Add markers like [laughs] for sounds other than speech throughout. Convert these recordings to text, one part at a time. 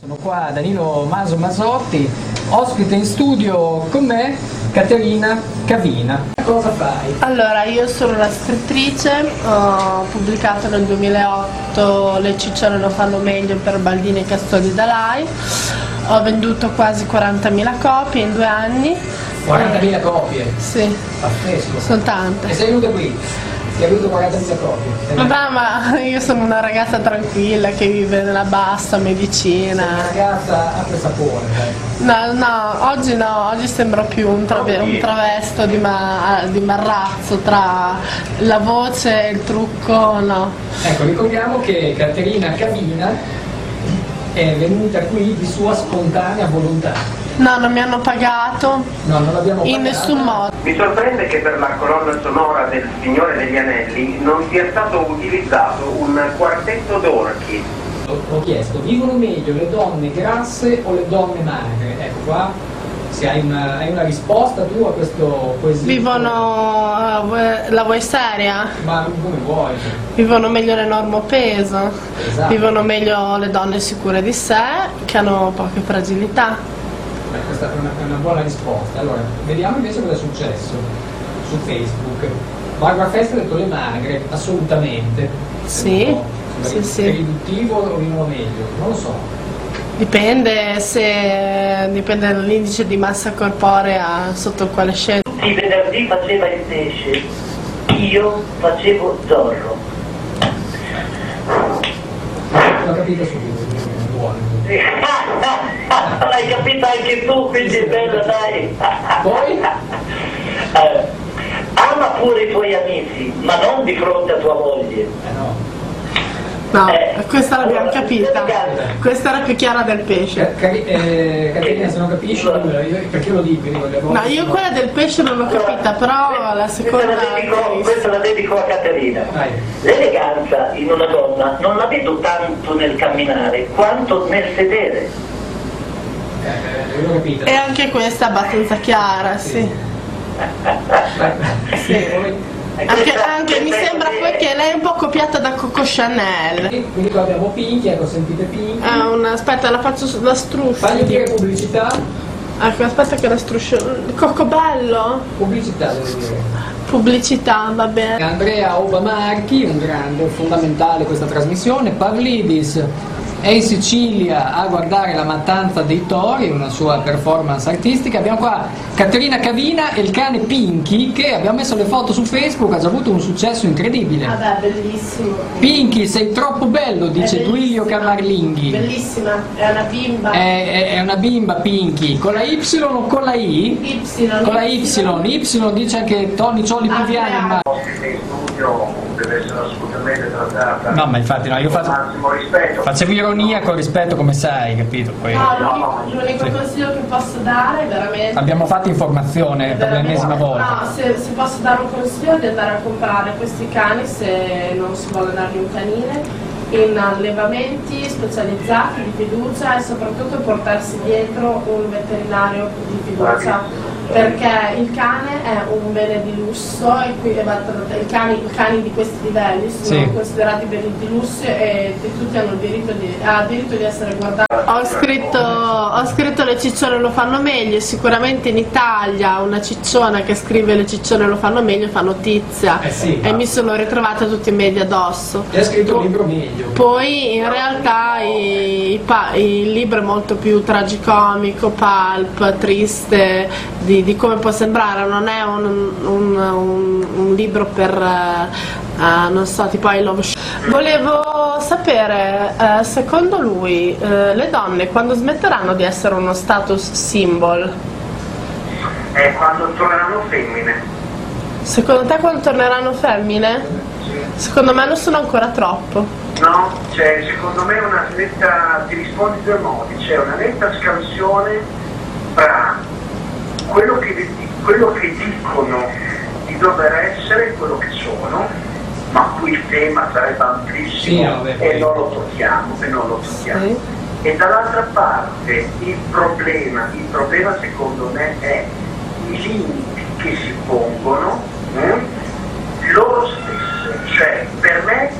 Sono qua Danilo Maso Masotti, ospite in studio con me Caterina Cavina. Cosa fai? Allora, io sono una scrittrice, ho pubblicato nel 2008 Le ciccione lo fanno meglio per Baldini e Castodi Dalai, ho venduto quasi 40.000 copie in due anni. 40.000 copie, Sì, pazzesco. sono E tante. sei venuta qui? Ti hai avuto 40.000 copie? Sei una Vabbè, ma io sono una ragazza tranquilla che vive nella bassa medicina. ragazza acqua e sapone, dai. No, no, oggi no, oggi sembra più un, trave- un travesto di, ma- di marrazzo tra la voce e il trucco, no. Ecco, ricordiamo che Caterina Cavina è venuta qui di sua spontanea volontà. No, non mi hanno pagato No, non l'abbiamo in pagata. nessun modo. Mi sorprende che per la colonna sonora del Signore degli Anelli non sia stato utilizzato un quartetto d'orchi. Ho chiesto, vivono meglio le donne grasse o le donne magre? Ecco qua, se hai una, hai una risposta tu a questo quesito. Vivono, eh, la vuoi seria? Ma come vuoi? Vivono meglio le normopeso, Esatto. vivono meglio le donne sicure di sé che hanno poche fragilità. Beh, questa è una, è una buona risposta. Allora, vediamo invece cosa è successo su Facebook. Barbara Festa ha detto le magre, assolutamente. Sì, so, sì, sì. È riduttivo o vivono meglio? Non lo so. Dipende se dipende dall'indice di massa corporea sotto il quale scende. Tutti i venerdì faceva il pesce, io facevo Zorro. L'ho capito subito. Buono. [laughs] [laughs] L'hai capito anche tu, quindi è bello, dai. Poi? [laughs] Eh, ama pure i tuoi amici, ma non di fronte a tua moglie. Eh no. No, Eh, questa l'abbiamo allora, capita. Questa era più chiara del pesce. Ca- Cari- eh, Caterina, se non capisci, perché lo dico? Dico, le volte- No, io quella del pesce non l'ho capita, però la seconda Questa la dedico, questa la dedico a Caterina. Vai. L'eleganza in una donna non la vedo tanto nel camminare quanto nel sedere. Eh, eh, io l'ho capita. E anche questa è abbastanza chiara, sì. Sì. Anche, anche mi sembra che lei è un po' copiata da Coco Chanel. Quindi qua abbiamo Pinky, ecco, sentite Pinky. Ah, una, aspetta, la faccio la struffa. Fagli dire pubblicità. Ecco, aspetta che la struscio. Coccobello? Pubblicità devo dire. Pubblicità, va bene. Andrea Obamarchi, un grande, fondamentale questa trasmissione. Pavlidis è in Sicilia a guardare la mattanza dei tori, una sua performance artistica. Abbiamo qua Caterina Cavina e il cane Pinky che abbiamo messo le foto su Facebook, ha già avuto un successo incredibile. Vabbè, bellissimo. Pinky, sei troppo bello, dice Duilio. Camarlinghi. Bellissima, è una bimba. È, è- è una bimba Pinky, con la Y o con la I? Y. Con la Y, Y dice anche Tony Ciolli Ah, Piviani, ma... Ospite in studio deve essere assolutamente trattata No, ma infatti no, io faccio, massimo rispetto. facevo ironia con rispetto come sai, capito? Poi No, l'unico, l'unico Sì. consiglio che posso dare è veramente... abbiamo fatto informazione per l'ennesima volta. No, se, se posso dare un consiglio è di andare a comprare questi cani se non si vuole dargli un canile in allevamenti specializzati di fiducia e soprattutto portarsi dietro un veterinario di fiducia perché il cane è un bene di lusso e qui eh, i cani, i cani di questi livelli sono Sì. considerati beni di lusso e tutti hanno il diritto di, ha il diritto di essere guardati. Ho scritto, ho scritto le ciccione lo fanno meglio, sicuramente in Italia una cicciona che scrive le ciccione lo fanno meglio fa notizia Eh sì. e mi sono ritrovata tutti i media addosso. E ha scritto un libro meglio. Poi in realtà i- i pa- il libro è molto più tragicomico, pulp, triste, di, di come può sembrare, non è un, un- un- un libro per, eh, eh, non so, tipo I Love Show. Volevo sapere, eh, secondo lui, eh, le donne quando smetteranno di essere uno status symbol, È quando torneranno femmine. secondo te quando torneranno femmine? Secondo me non sono ancora troppo. No, c'è secondo me una netta, ti rispondi due modi, c'è una netta scansione tra quello che, quello che dicono di dover essere e quello che sono, ma qui il tema sarebbe amplissimo Sì, e non lo tocchiamo, e non lo tocchiamo. Sì. E dall'altra parte il problema, il problema secondo me è i limiti che si pongono mm, loro stesse, cioè per me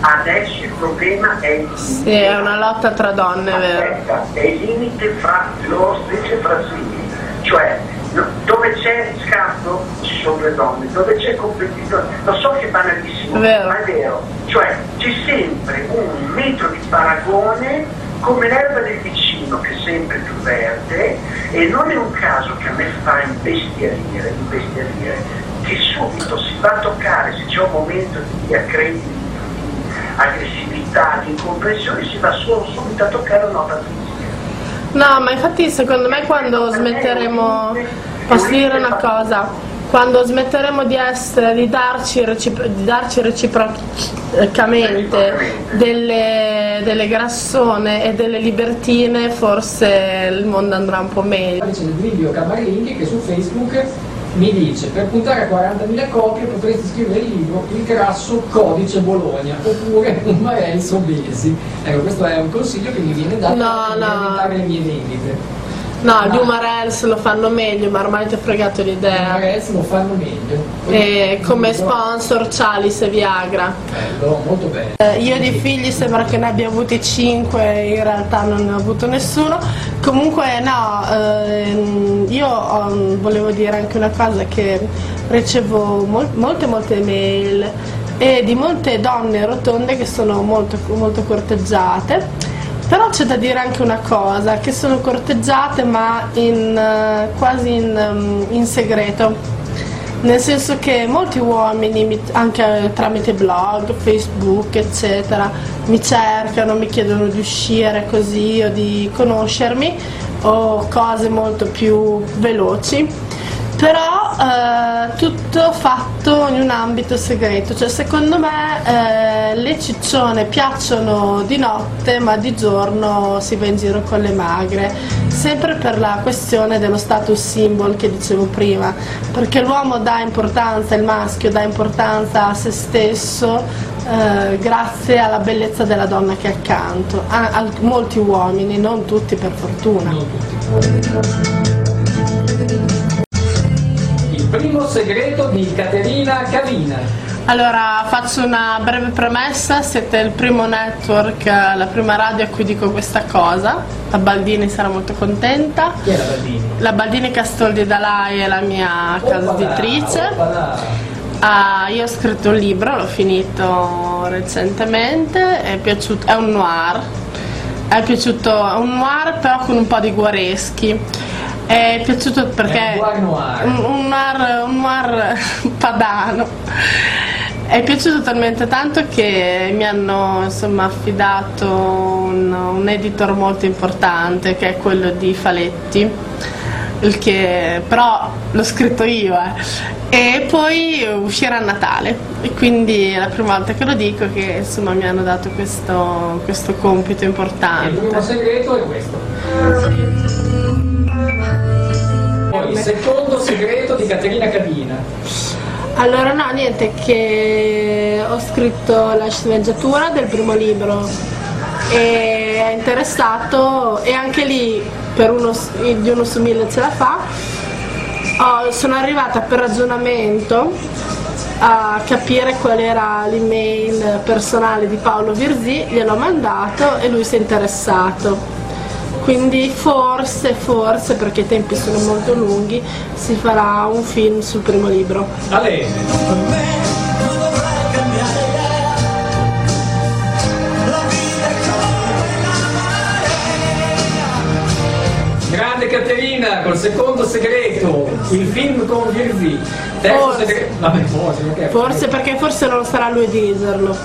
adesso problema è il Sì, è una lotta tra donne, è vero. È il limite fra loro stesse fra simili. Cioè, dove c'è scatto ci sono le donne, dove c'è competizione, lo so che è banalissimo, Vero. ma è vero. Cioè, c'è sempre un metro di paragone come l'erba del vicino che è sempre più verde e non è un caso che a me fa imbestialire, imbestialire che subito si va a toccare se c'è un momento di accredito, di aggressività, di incomprensione, si va solo subito a toccare una nota fisica. No, ma infatti secondo me quando smetteremo, posso dire una cosa, quando smetteremo di essere, di darci, recipro- di darci reciprocamente delle, delle grassone e delle libertine, forse il mondo andrà un po' meglio. C'è Livio Camaringhi che su Facebook mi dice per puntare a 40.000 copie potresti scrivere il libro Il grasso codice Bologna oppure un Marelso Besi. Ecco, questo è un consiglio che mi viene dato No, per no. aumentare le mie vendite. No, gli Umarels lo fanno meglio, ma ormai ti ho fregato l'idea. Marelso lo fanno meglio. E come sponsor Chalice e Viagra. Bello, molto bello. Eh, Io di figli sembra che ne abbia avuti 5, in realtà non ne ho avuto nessuno. Comunque no, ehm, io ho- volevo dire anche una cosa che ricevo mol- molte molte mail e di molte donne rotonde che sono molto, molto corteggiate. Però c'è da dire anche una cosa, che sono corteggiate ma in, eh, quasi in, ehm, in segreto. Nel senso che molti uomini, mi- anche tramite blog, Facebook, eccetera, mi cercano, mi chiedono di uscire così o di conoscermi o cose molto più veloci. Però eh, tutto fatto in un ambito segreto, cioè secondo me eh, le ciccione piacciono di notte ma di giorno si va in giro con le magre, sempre per la questione dello status symbol che dicevo prima, perché l'uomo dà importanza, il maschio dà importanza a se stesso eh, grazie alla bellezza della donna che è accanto, a, a molti uomini, non tutti per fortuna. Primo segreto di Caterina Cavina. Allora, faccio una breve premessa, siete il primo network, la prima radio a cui dico questa cosa, la Baldini sarà molto contenta. Chi è la Baldini? La Baldini Castoldi Dalai è la mia casa Oppala, editrice. Ah, io ho scritto un libro, l'ho finito recentemente, è piaciuto, è un noir, è piaciuto, è un noir però con un po' di guareschi. È piaciuto perché È un noir un, un noir, un noir [laughs] padano. È piaciuto talmente tanto che mi hanno insomma, affidato un, un editor molto importante che è quello di Faletti, il che però l'ho scritto io eh. e poi uscirà a Natale e quindi è la prima volta che lo dico che insomma mi hanno dato questo, questo compito Il primo importante. segreto è questo. Poi il secondo segreto di Caterina Cavina. Allora no, niente, che ho scritto la sceneggiatura del primo libro e è interessato e anche lì per uno, di uno su mille ce la fa. Ho- sono arrivata per ragionamento a capire qual era l'email personale di Paolo Virzì, gliel'ho mandato e lui si è interessato. Quindi forse, forse, perché i tempi sono molto lunghi, si farà un film sul primo libro. Ale, grande Caterina col secondo segreto, il film con. Terzo Forse. segreto. Vabbè, forse, ok. Forse perché forse non sarà lui a dirgerlo.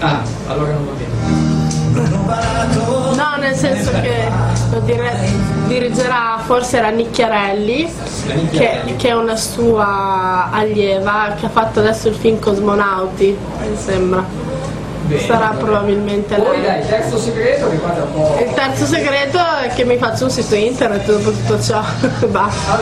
Ah, allora non va bene. Nel senso che lo dire- dirigerà forse la Nicchiarelli, che, che è una sua allieva, che ha fatto adesso il film Cosmonauti, mi sembra. Sarà probabilmente Poi lei. dai, terzo segreto che qua tra un po'. Il terzo segreto è che mi faccio un sito internet dopo tutto ciò. [laughs] Basta.